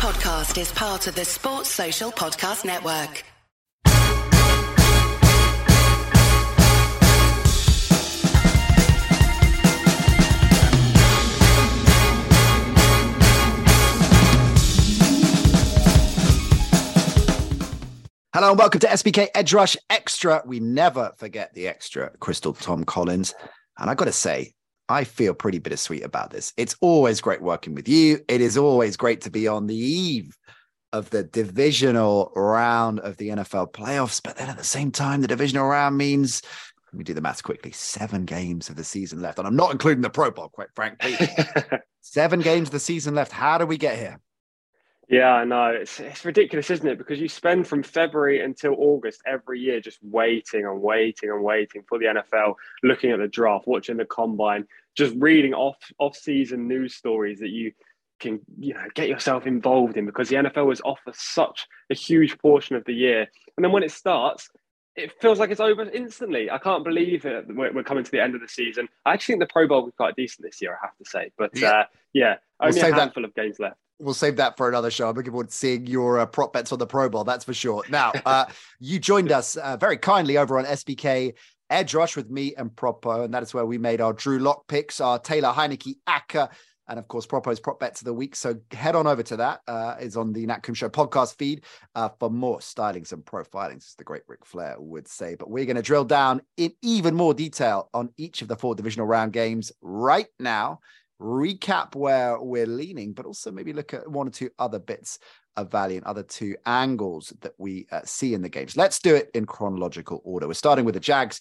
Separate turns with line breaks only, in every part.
podcast is part of the Sports Social Podcast Network.
Hello and welcome to SBK Edge Rush Extra. We never forget the extra, Crystal Tom Collins. And I got to say, I feel pretty bittersweet about this. It's always great working with you. It is always great to be on the eve of the divisional round of the NFL playoffs. But then at the same time, the divisional round means, let me do the maths quickly, seven games of the season left. And I'm not including the Pro Bowl, quite frankly. seven games of the season left. How do we get here?
Yeah, I know. It's, it's ridiculous, isn't it? Because you spend from February until August every year just waiting and waiting and waiting for the NFL, looking at the draft, watching the combine, just reading off off season news stories that you can you know get yourself involved in because the NFL is off for such a huge portion of the year. And then when it starts, it feels like it's over instantly. I can't believe it. We're, we're coming to the end of the season. I actually think the Pro Bowl was quite decent this year, I have to say. But yeah, uh, yeah only we'll a handful that. of games left
we'll save that for another show. I'm looking forward to seeing your uh, prop bets on the Pro Bowl. That's for sure. Now, uh, you joined us uh, very kindly over on SBK Edge Rush with me and Propo, and that is where we made our Drew Lock picks, our Taylor Heinicke Acker, and of course Propo's prop bets of the week. So head on over to that. Uh, is on the Nat Show podcast feed uh, for more stylings and profilings, as the great Ric Flair would say. But we're going to drill down in even more detail on each of the four divisional round games right now recap where we're leaning, but also maybe look at one or two other bits of value and other two angles that we uh, see in the games. Let's do it in chronological order. We're starting with the Jags,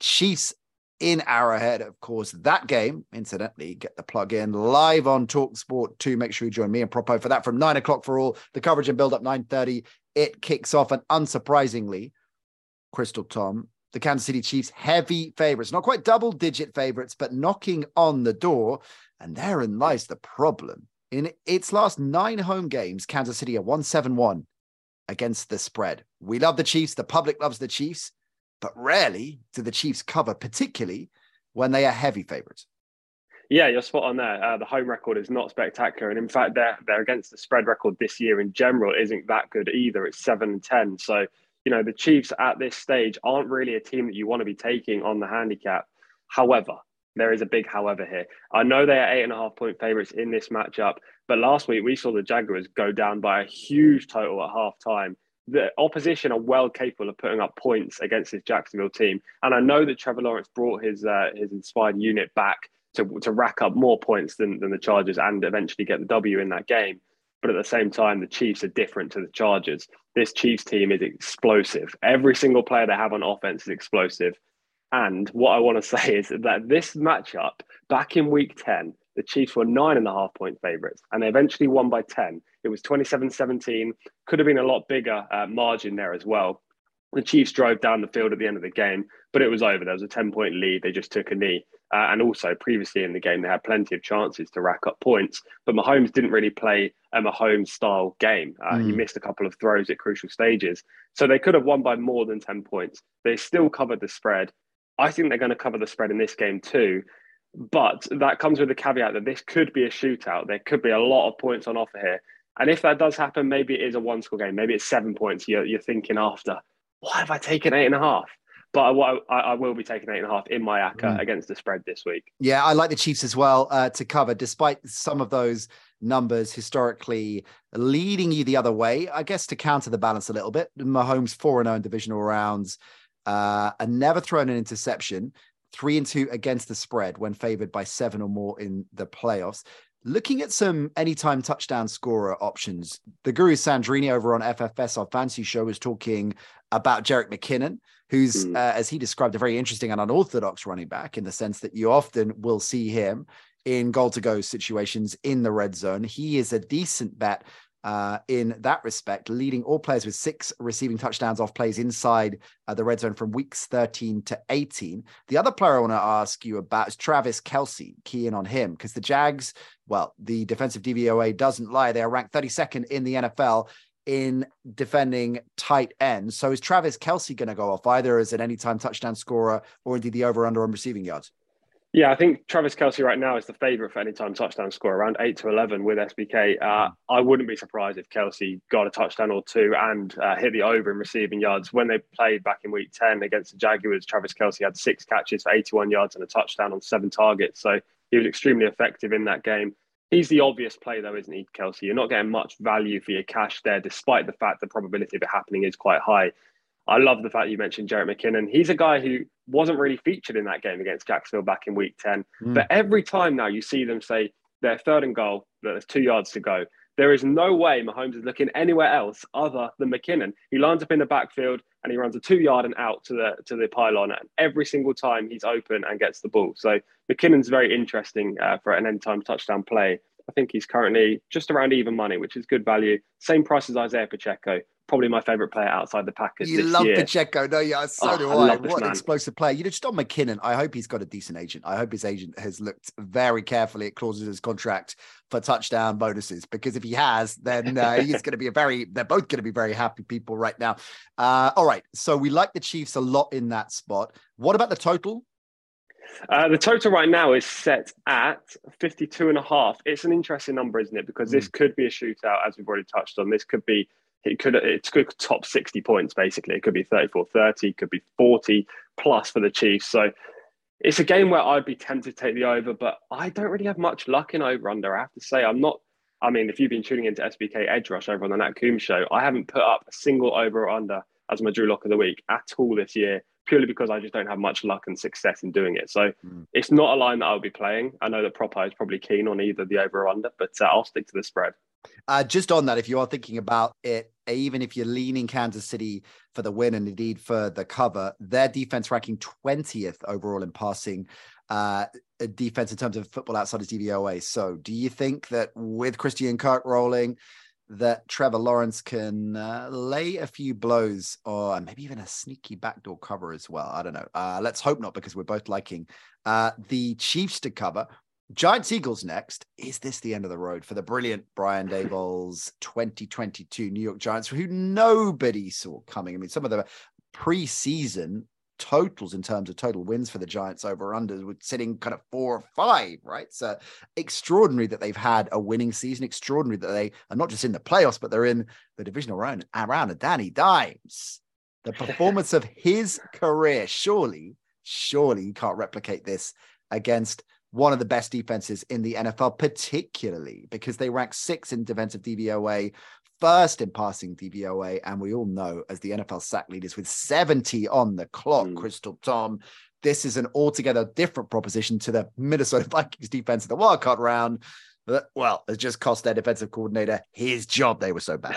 Chiefs in Arrowhead. Of course, that game, incidentally, get the plug in live on Talk Sport 2. Make sure you join me and Propo for that from nine o'clock for all the coverage and build up 9:30. It kicks off, and unsurprisingly, Crystal Tom the Kansas City Chiefs heavy favorites, not quite double digit favorites, but knocking on the door. And therein lies the problem. In its last nine home games, Kansas City are 1 7 1 against the spread. We love the Chiefs. The public loves the Chiefs, but rarely do the Chiefs cover, particularly when they are heavy favorites.
Yeah, you're spot on there. Uh, the home record is not spectacular, and in fact, they're they're against the spread record this year in general isn't that good either. It's seven and ten. So you know the Chiefs at this stage aren't really a team that you want to be taking on the handicap. However, there is a big however here. I know they are eight and a half point favorites in this matchup, but last week we saw the Jaguars go down by a huge total at half time. The opposition are well capable of putting up points against this Jacksonville team, and I know that Trevor Lawrence brought his uh, his inspired unit back to to rack up more points than than the Chargers and eventually get the W in that game. But at the same time, the Chiefs are different to the Chargers. This Chiefs team is explosive. Every single player they have on offense is explosive. And what I want to say is that this matchup back in week 10, the Chiefs were nine and a half point favorites and they eventually won by 10. It was 27 17, could have been a lot bigger uh, margin there as well. The Chiefs drove down the field at the end of the game, but it was over. There was a 10 point lead. They just took a knee. Uh, and also, previously in the game, they had plenty of chances to rack up points. But Mahomes didn't really play a Mahomes style game. Uh, mm. He missed a couple of throws at crucial stages. So they could have won by more than 10 points. They still covered the spread. I think they're going to cover the spread in this game too. But that comes with the caveat that this could be a shootout. There could be a lot of points on offer here. And if that does happen, maybe it is a one score game. Maybe it's seven points. You're, you're thinking after, why have I taken eight and a half? But I, I, I will be taking eight and a half in my ACCA mm. against the spread this week.
Yeah, I like the Chiefs as well uh, to cover, despite some of those numbers historically leading you the other way. I guess to counter the balance a little bit, Mahomes 4 0 in divisional rounds uh, and never thrown an interception. Three and two against the spread when favored by seven or more in the playoffs. Looking at some anytime touchdown scorer options, the Guru Sandrini over on FFS, our fancy show, was talking about Jerick McKinnon, who's, mm. uh, as he described, a very interesting and unorthodox running back in the sense that you often will see him in goal to go situations in the red zone. He is a decent bet uh, in that respect, leading all players with six receiving touchdowns off plays inside uh, the red zone from weeks 13 to 18. The other player I want to ask you about is Travis Kelce. key in on him, because the Jags, well, the defensive DVOA doesn't lie. They are ranked 32nd in the NFL in defending tight ends. So is Travis Kelce going to go off either as an anytime touchdown scorer or indeed the over under on receiving yards?
Yeah, I think Travis Kelce right now is the favourite for any time touchdown score, around 8 to 11 with SBK. Uh. I wouldn't be surprised if Kelce got a touchdown or two and uh, hit the over in receiving yards. When they played back in week 10 against the Jaguars, Travis Kelce had six catches for 81 yards and a touchdown on seven targets. So he was extremely effective in that game. He's the obvious play, though, isn't he, Kelce? You're not getting much value for your cash there, despite the fact the probability of it happening is quite high. I love the fact you mentioned Jerick McKinnon. He's a guy who wasn't really featured in that game against Jacksonville back in week 10. Mm. But every time now you see them say they're third and goal, that there's two yards to go. There is no way Mahomes is looking anywhere else other than McKinnon. He lines up in the backfield and he runs a two yard and out to the to the pylon. And every single time he's open and gets the ball. So McKinnon's very interesting uh, for an end time touchdown play. I think he's currently just around even money, which is good value. Same price as Isaiah Pacheco probably my favorite player outside the Packers.
You love
year.
Pacheco, no? Yeah, so oh, do I. I. What an explosive player! You know, just on McKinnon, I hope he's got a decent agent. I hope his agent has looked very carefully at clauses in his contract for touchdown bonuses because if he has, then uh, he's going to be a very. They're both going to be very happy people right now. Uh, all right, so we like the Chiefs a lot in that spot. What about the total?
Uh, the total right now is set at 52 and a half. It's an interesting number, isn't it? Because mm. this could be a shootout, as we've already touched on. This could be it could it could top 60 points basically. It could be 34 30 could be 40 plus for the chiefs. So it's a game where i'd be tempted to take the over but i don't really have much luck in over under i have to say. I'm not i mean if you've been tuning into sbk edge rush over on the nat Coombs show i haven't put up a single over or under as my drew lock of the week at all this year purely because i just don't have much luck and success in doing it. So mm. it's not a line that i'll be playing. I know that Propo is probably keen on either the over or under but uh, i'll stick to the spread
uh, just on that, if you are thinking about it, even if you're leaning Kansas City for the win and indeed for the cover, their defense ranking 20th overall in passing uh, defense in terms of Football Outsiders DVOA. So, do you think that with Christian Kirk rolling, that Trevor Lawrence can uh, lay a few blows or maybe even a sneaky backdoor cover as well? I don't know. Uh, let's hope not because we're both liking uh, the Chiefs to cover. Giants Eagles next. Is this the end of the road for the brilliant Brian Daboll's 2022 New York Giants, who nobody saw coming? I mean, some of the preseason totals in terms of total wins for the Giants over unders were sitting kind of four or five, right? So extraordinary that they've had a winning season, extraordinary that they are not just in the playoffs, but they're in the divisional round around a Danny Dimes. The performance of his career, surely, surely you can't replicate this against one of the best defenses in the NFL, particularly because they rank sixth in defensive DVOA, first in passing DVOA, and we all know as the NFL sack leaders with 70 on the clock, mm. Crystal Tom. This is an altogether different proposition to the Minnesota Vikings defense in the wildcard round. Well, it just cost their defensive coordinator his job. They were so bad.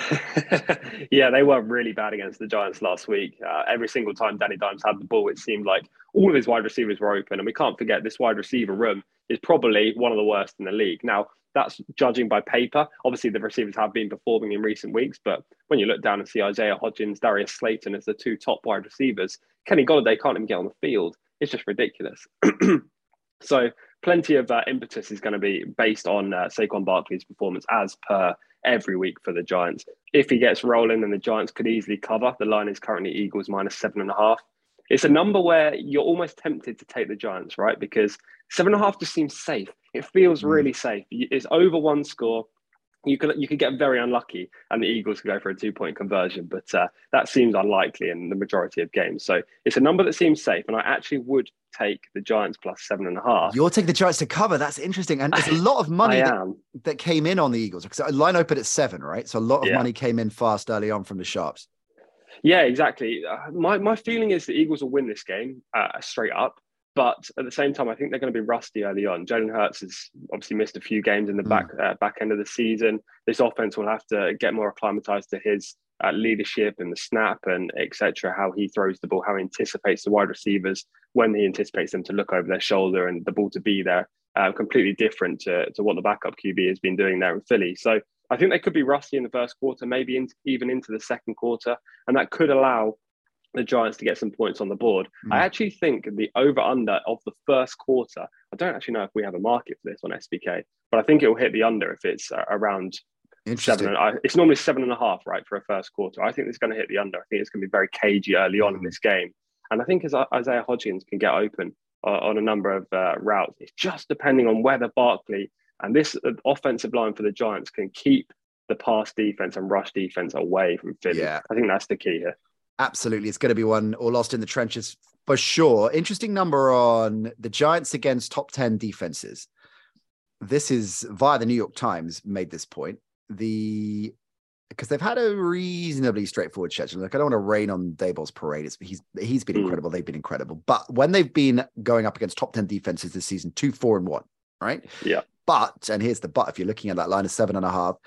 yeah, they were really bad against the Giants last week. Uh, every single time Danny Dimes had the ball, it seemed like all of his wide receivers were open. And we can't forget this wide receiver room is probably one of the worst in the league. Now, that's judging by paper. Obviously, the receivers have been performing in recent weeks, but when you look down and see Isaiah Hodgins, Darius Slayton as the two top wide receivers, Kenny Golladay can't even get on the field. It's just ridiculous. so, plenty of uh, impetus is going to be based on uh, Saquon Barkley's performance as per every week for the Giants. If he gets rolling, then the Giants could easily cover. The line is currently Eagles minus seven and a half it's a number where you're almost tempted to take the Giants, right? Because seven and a half just seems safe. It feels mm. really safe. It's over one score. You could you could get very unlucky, and the Eagles could go for a two point conversion, but uh, that seems unlikely in the majority of games. So it's a number that seems safe, and I actually would take the Giants plus seven and a half.
You're taking the Giants to cover. That's interesting, and it's a lot of money that, that, came in on the Eagles because line opened at seven, right? So a lot of yeah. money came in fast early on from the sharps.
Yeah, exactly. Uh, my, my feeling is the Eagles will win this game uh, straight up. But at the same time, I think they're going to be rusty early on. Jalen Hurts has obviously missed a few games in the mm. back uh, back end of the season. This offense will have to get more acclimatized to his uh, leadership and the snap and etc. How he throws the ball, how he anticipates the wide receivers when he anticipates them to look over their shoulder and the ball to be there. Uh, completely different to, to what the backup QB has been doing there in Philly. So I think they could be rusty in the first quarter, maybe in, even into the second quarter, and that could allow the Giants to get some points on the board. Mm. I actually think the over under of the first quarter, I don't actually know if we have a market for this on SBK, but I think it will hit the under if it's uh, around seven. And, uh, it's normally seven and a half, right, for a first quarter. I think it's going to hit the under. I think it's going to be very cagey early on mm. in this game. And I think as Isaiah Hodgins can get open, uh, on a number of uh, routes. It's just depending on whether Barkley and this uh, offensive line for the Giants can keep the pass defense and rush defense away from Philly. Yeah. I think that's the key here.
Absolutely. It's going to be one or lost in the trenches for sure. Interesting number on the Giants against top 10 defenses. This is via the New York Times made this point. The because they've had a reasonably straightforward schedule. Like I don't want to rain on Daboll's parade. It's, he's he's been mm. incredible. They've been incredible. But when they've been going up against top 10 defenses this season, two, four, and one, right?
Yeah.
But, and here's the but if you're looking at that line of seven and a half,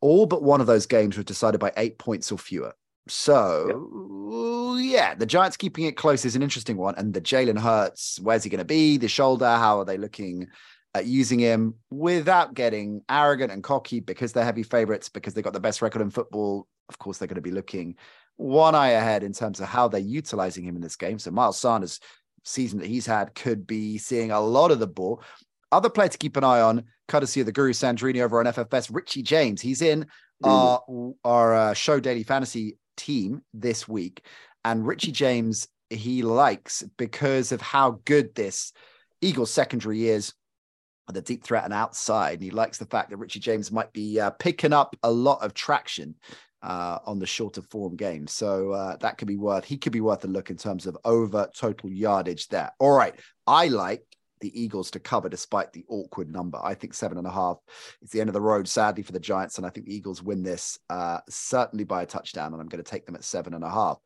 all but one of those games was decided by eight points or fewer. So yeah. yeah, the Giants keeping it close is an interesting one. And the Jalen Hurts, where's he going to be? The shoulder, how are they looking at using him without getting arrogant and cocky because they're heavy favorites, because they've got the best record in football? Of course, they're going to be looking one eye ahead in terms of how they're utilizing him in this game. So Miles Sanders season that he's had could be seeing a lot of the ball. Other player to keep an eye on, courtesy of the Guru Sandrini over on FFS, Richie James. He's in our, our uh, show Daily Fantasy team this week. And Richie James, he likes because of how good this Eagles secondary is the deep threat and outside. And he likes the fact that Richie James might be uh, picking up a lot of traction uh, on the shorter form game. So uh, that could be worth, he could be worth a look in terms of over total yardage there. All right. I like the Eagles to cover despite the awkward number. I think seven and a half is the end of the road, sadly, for the Giants. And I think the Eagles win this uh, certainly by a touchdown. And I'm going to take them at seven and a half.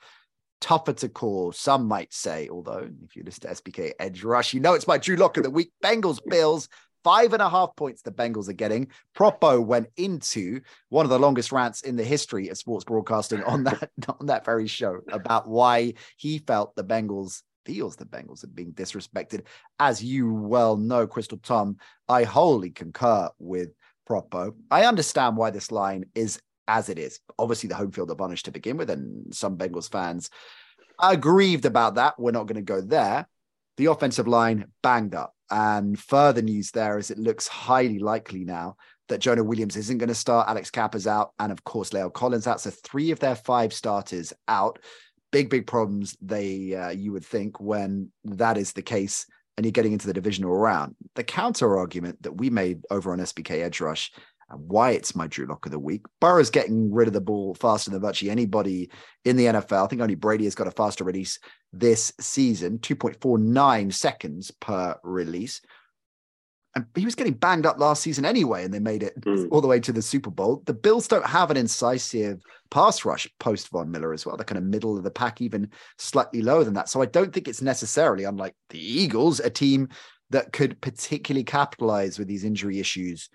Tougher to call, some might say, although if you listen to SBK Edge Rush, you know it's my Drew Lock of the week. Bengals, Bills, five and a half points the Bengals are getting. Propo went into one of the longest rants in the history of sports broadcasting on that on that very show about why he felt the Bengals feels the Bengals are being disrespected. As you well know, Crystal Tom, I wholly concur with Propo. I understand why this line is as it is. Obviously, the home field advantage to begin with, and some Bengals fans are grieved about that. We're not going to go there. The offensive line banged up. And further news there is it looks highly likely now that Jonah Williams isn't going to start. Alex Cappa's out. And of course, La'el Collins out. So three of their five starters out big, big problems they uh, you would think when that is the case and you're getting into the divisional round. The counter argument that we made over on SBK Edge Rush and why it's my Drew Lock of the week. Burrow's getting rid of the ball faster than virtually anybody in the NFL. I think only Brady has got a faster release this season, 2.49 seconds per release and he was getting banged up last season anyway, and they made it mm. all the way to the Super Bowl. The Bills don't have an incisive pass rush post Von Miller as well. They're kind of middle of the pack, even slightly lower than that. So I don't think it's necessarily, unlike the Eagles, a team that could particularly capitalize with these injury issues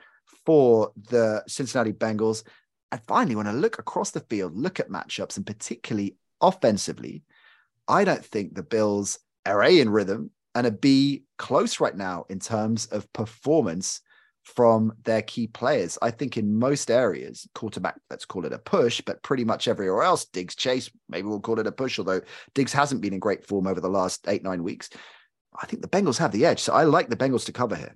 for the Cincinnati Bengals. And finally, when I look across the field, look at matchups, and particularly offensively, I don't think the Bills are A in rhythm and a B close right now in terms of performance from their key players. I think in most areas, quarterback, let's call it a push, but pretty much everywhere else, Diggs Chase, maybe we'll call it a push, although Diggs hasn't been in great form over the last eight, nine weeks. I think the Bengals have the edge. So I like the Bengals to cover here.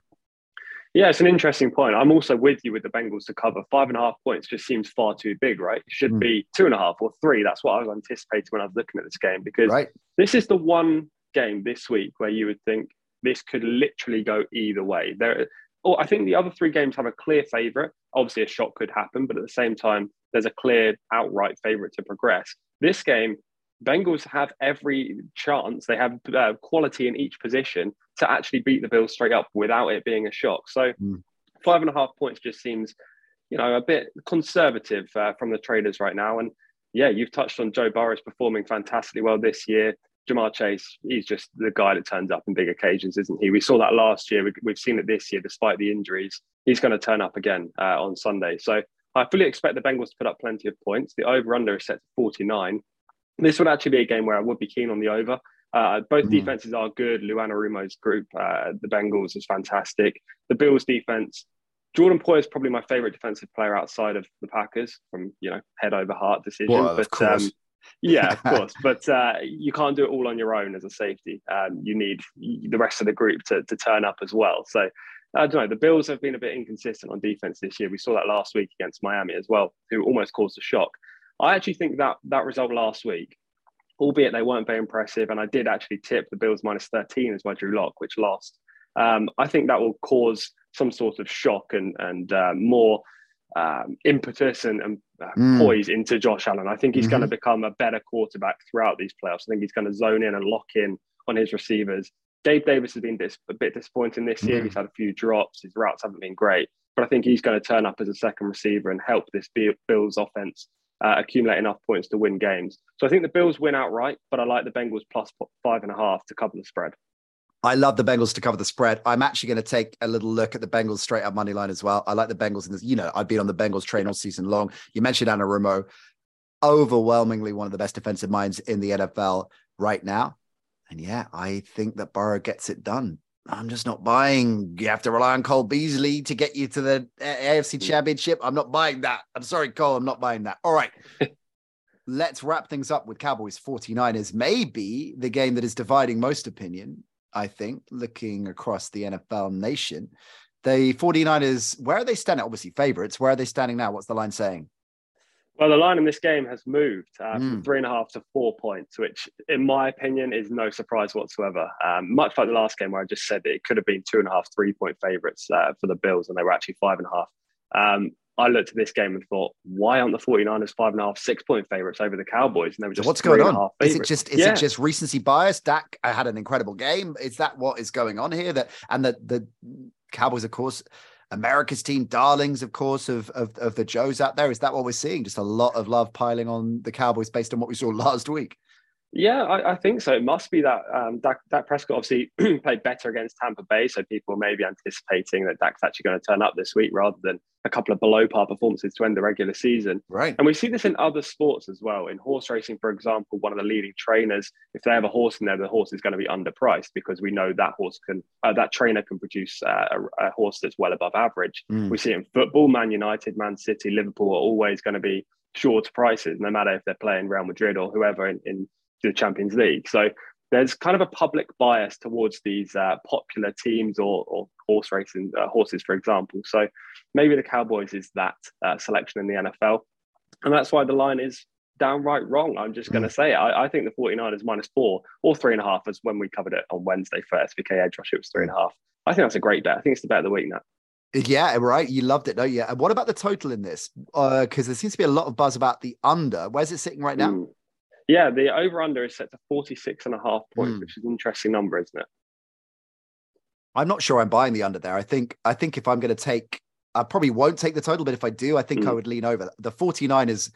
Yeah, it's an interesting point. I'm also with you with the Bengals to cover. Five and a half points just seems far too big, right? It should mm. be two and a half or three. That's what I was anticipating when I was looking at this game because right. this is the one game this week where you would think this could literally go either way. There, or I think the other three games have a clear favourite. Obviously, a shock could happen, but at the same time, there's a clear outright favourite to progress. This game, Bengals have every chance. They have uh, quality in each position to actually beat the Bills straight up without it being a shock. So, mm. five and a half points just seems, you know, a bit conservative uh, from the traders right now. And yeah, you've touched on Joe Burrow performing fantastically well this year. Ja'Marr Chase, he's just the guy that turns up in big occasions, isn't he? We saw that last year. We, have seen it this year, despite the injuries. He's going to turn up again uh, on Sunday. So I fully expect the Bengals to put up plenty of points. The over/under is set to 49. This would actually be a game where I would be keen on the over. Uh, both mm. defenses are good. Lou Anarumo's group, uh, the Bengals, is fantastic. The Bills' defense, Jordan Poyer is probably my favorite defensive player outside of the Packers from you know head over heart decision.
Well, but um,
yeah, of course, but uh, you can't do it all on your own as a safety. Um, you need the rest of the group to, to turn up as well. So I don't know. The Bills have been a bit inconsistent on defense this year. We saw that last week against Miami as well, who almost caused a shock. I actually think that that result last week albeit they weren't very impressive. And I did actually tip the Bills minus 13 as my Drew Lock, which lost. Um, I think that will cause some sort of shock and, and uh, more um, impetus and, and uh, mm. poise into Josh Allen. I think he's mm-hmm. going to become a better quarterback throughout these playoffs. I think he's going to zone in and lock in on his receivers. Gabe Davis has been dis- a bit disappointing this year. Mm. He's had a few drops. His routes haven't been great, but I think he's going to turn up as a second receiver and help this Bills offense uh, accumulate enough points to win games. So I think the Bills win outright, but I like the Bengals plus five and a half to cover the spread.
I love the Bengals to cover the spread. I'm actually going to take a little look at the Bengals straight up money line as well. I like the Bengals in this. You know, I've been on the Bengals train all season long. You mentioned Anarumo, overwhelmingly one of the best defensive minds in the NFL right now. And yeah, I think that Burrow gets it done. I'm just not buying. You have to rely on Cole Beasley to get you to the AFC mm. Championship. I'm not buying that. I'm sorry, Cole. I'm not buying that. All right. Let's wrap things up with Cowboys 49ers. Maybe the game that is dividing most opinion, I think, looking across the NFL nation. The 49ers, where are they standing? Obviously, favorites. Where are they standing now? What's the line saying?
Well, the line in this game has moved uh, mm. from three and a half to four points, which, in my opinion, is no surprise whatsoever. Um, much like the last game where I just said that it could have been two and a half, three point favourites uh, for the Bills, and they were actually five and a half. Um, I looked at this game and thought, why aren't the 49ers five and a half, six point favourites over the Cowboys? And they were just
what's going on? Is it just is yeah. it just recency bias? Dak I had an incredible game. Is that what is going on here? That and the the Cowboys, of course, America's team darlings, of course, of, of, of the Joes out there. Is that what we're seeing? Just a lot of love piling on the Cowboys based on what we saw last week.
Yeah, I, I, think so. It must be that um, Dak, Dak Prescott obviously played better against Tampa Bay, so people may be anticipating that Dak's actually going to turn up this week rather than a couple of below par performances to end the regular season.
Right.
And we see this in other sports as well. In horse racing, for example, one of the leading trainers, if they have a horse in there, the horse is going to be underpriced because we know that horse can, uh, that trainer can produce uh, a, a, horse that's well above average. Mm. We see it in football, Man United, Man City, Liverpool are always going to be short prices, no matter if they're playing Real Madrid or whoever in, in the Champions League. So there's kind of a public bias towards these uh, popular teams or, or horse racing uh, horses, for example. So maybe the Cowboys is that uh, selection in the NFL, and that's why the line is downright wrong. I'm just going to mm. say it. I, I, think the 49ers minus four or three and a half, as when we covered it on Wednesday for SBK Edge Rush, it was three and a half. I think that's a great bet. I think it's the bet of the week now.
Yeah, right. You loved it, don't you? And what about the total in this? Because uh, there seems to be a lot of buzz about the under. Where's it sitting right now? Mm.
Yeah, the over under is set to 46 and a half points, mm. which is an interesting number, isn't it?
I'm not sure I'm buying the under there. I think I think if I'm going to take, I probably won't take the total, but if I do, I think mm. I would lean over. The 49ers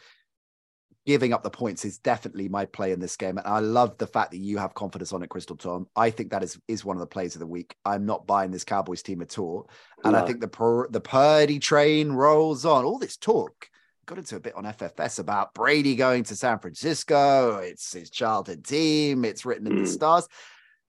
giving up the points is definitely my play in this game. And I love the fact that you have confidence on it, Crystal Tom. I think that is is one of the plays of the week. I'm not buying this Cowboys team at all. And no. I think the the Purdy train rolls on. All this talk got into a bit on FFS about Brady going to San Francisco. It's his childhood team. It's written in the hmm. stars.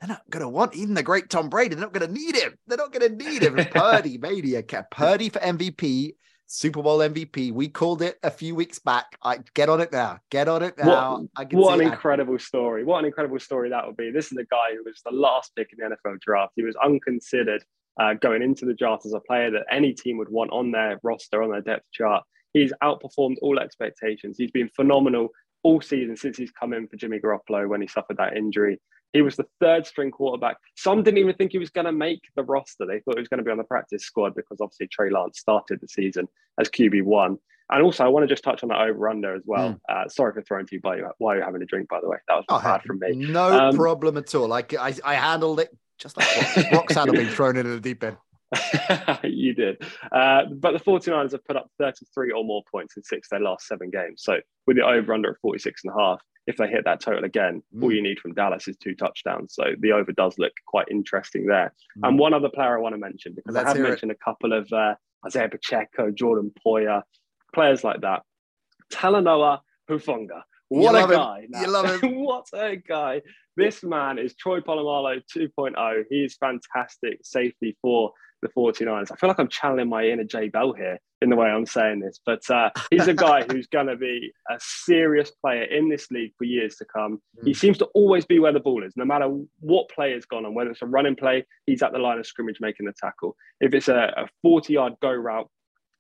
They're not going to want even the great Tom Brady. They're not going to need him. They're not going to need him. Purdy, maybe a Purdy for MVP, Super Bowl MVP. We called it a few weeks back. I get on it now. Get on it now.
What, what an incredible story. What an incredible story that would be. This is a guy who was the last pick in the NFL draft. He was unconsidered uh, going into the draft as a player that any team would want on their roster, on their depth chart. He's outperformed all expectations. He's been phenomenal all season since he's come in for Jimmy Garoppolo when he suffered that injury. He was the third string quarterback. Some didn't even think he was going to make the roster. They thought he was going to be on the practice squad because obviously Trey Lance started the season as QB1. And also, I want to just touch on that over under as well. Mm. Uh, sorry for throwing to you by, while you're having a drink, by the way. That was oh, bad from me.
No um, problem at all. I, I, I handled it just like Roxanne being thrown into the deep end.
you did. Uh, but the 49ers have put up 33 or more points in six of their last seven games. So with the over under at 46 and a half, if they hit that total again, mm. all you need from Dallas is two touchdowns. So the over does look quite interesting there. Mm. And one other player I want to mention, because Let's I have mentioned it. a couple of uh, Isaiah Pacheco, Jordan Poyer, players like that. Talanoa Hufanga. What a guy.
You love him.
what a guy. This man is Troy Polamalu 2.0. He is fantastic safety for the 49ers. I feel like I'm channeling my inner Jay Bell here in the way I'm saying this, but uh, he's a guy who's going to be a serious player in this league for years to come. Mm. He seems to always be where the ball is, no matter what play has gone on, whether it's a running play, he's at the line of scrimmage making the tackle. If it's a, a 40 yard go route,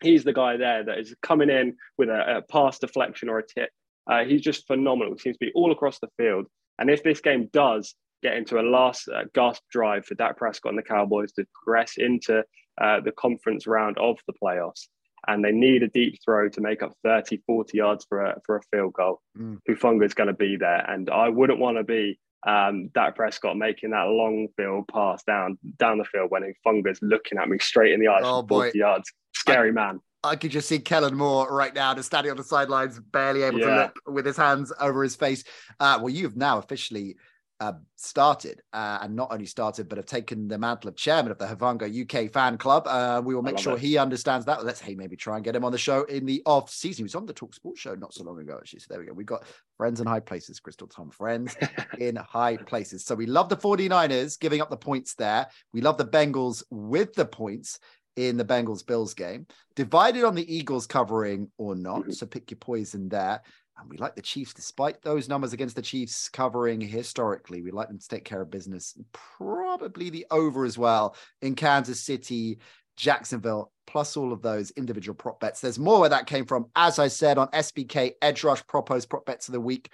he's the guy there that is coming in with a, a pass deflection or a tip Uh, he's just phenomenal. He seems to be all across the field. And if this game does get into a last uh, gasp drive for Dak Prescott and the Cowboys to progress into uh, the conference round of the playoffs, and they need a deep throw to make up 30, 40 yards for a, for a field goal, mm. Hufanga is going to be there. And I wouldn't want to be um, Dak Prescott making that long field pass down down the field when Hufanga's looking at me straight in the eyes oh, from 40 yards. Scary
I,
man.
I could just see Kellen Moore right now, just standing on the sidelines, barely able yeah. to look with his hands over his face. Uh, well, you've now officially uh, started uh, and not only started, but have taken the mantle of chairman of the Hufanga UK fan club. Uh, we will make sure it. he understands that. Let's hey maybe try and get him on the show in the off season. He was on the Talk Sports show not so long ago, actually. So there we go. We've got friends in high places, Crystal Tom, friends in high places. So we love the 49ers giving up the points there. We love the Bengals with the points in the Bengals Bills game. Divided on the Eagles covering or not. Mm-hmm. So pick your poison there. And we like the Chiefs, despite those numbers against the Chiefs covering historically. We like them to take care of business. Probably the over as well in Kansas City, Jacksonville, plus all of those individual prop bets. There's more where that came from. As I said on SBK Edge Rush Propos prop bets of the week,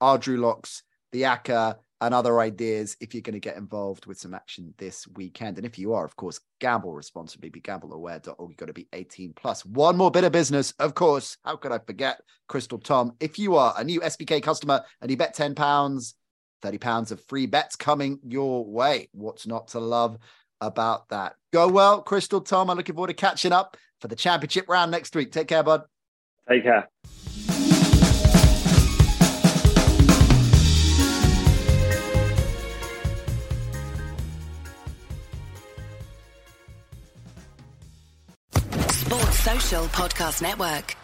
our Locks, the ACCA, and other ideas if you're going to get involved with some action this weekend. And if you are, of course, gamble responsibly. Be gambleaware.org. You've got to be 18 plus. One more bit of business, of course. How could I forget, Crystal Tom? If you are a new SBK customer and you bet 10 pounds, 30 pounds of free bets coming your way. What's not to love about that? Go well, Crystal Tom. I'm looking forward to catching up for the championship round next week. Take care, bud.
Take care.
Podcast Network.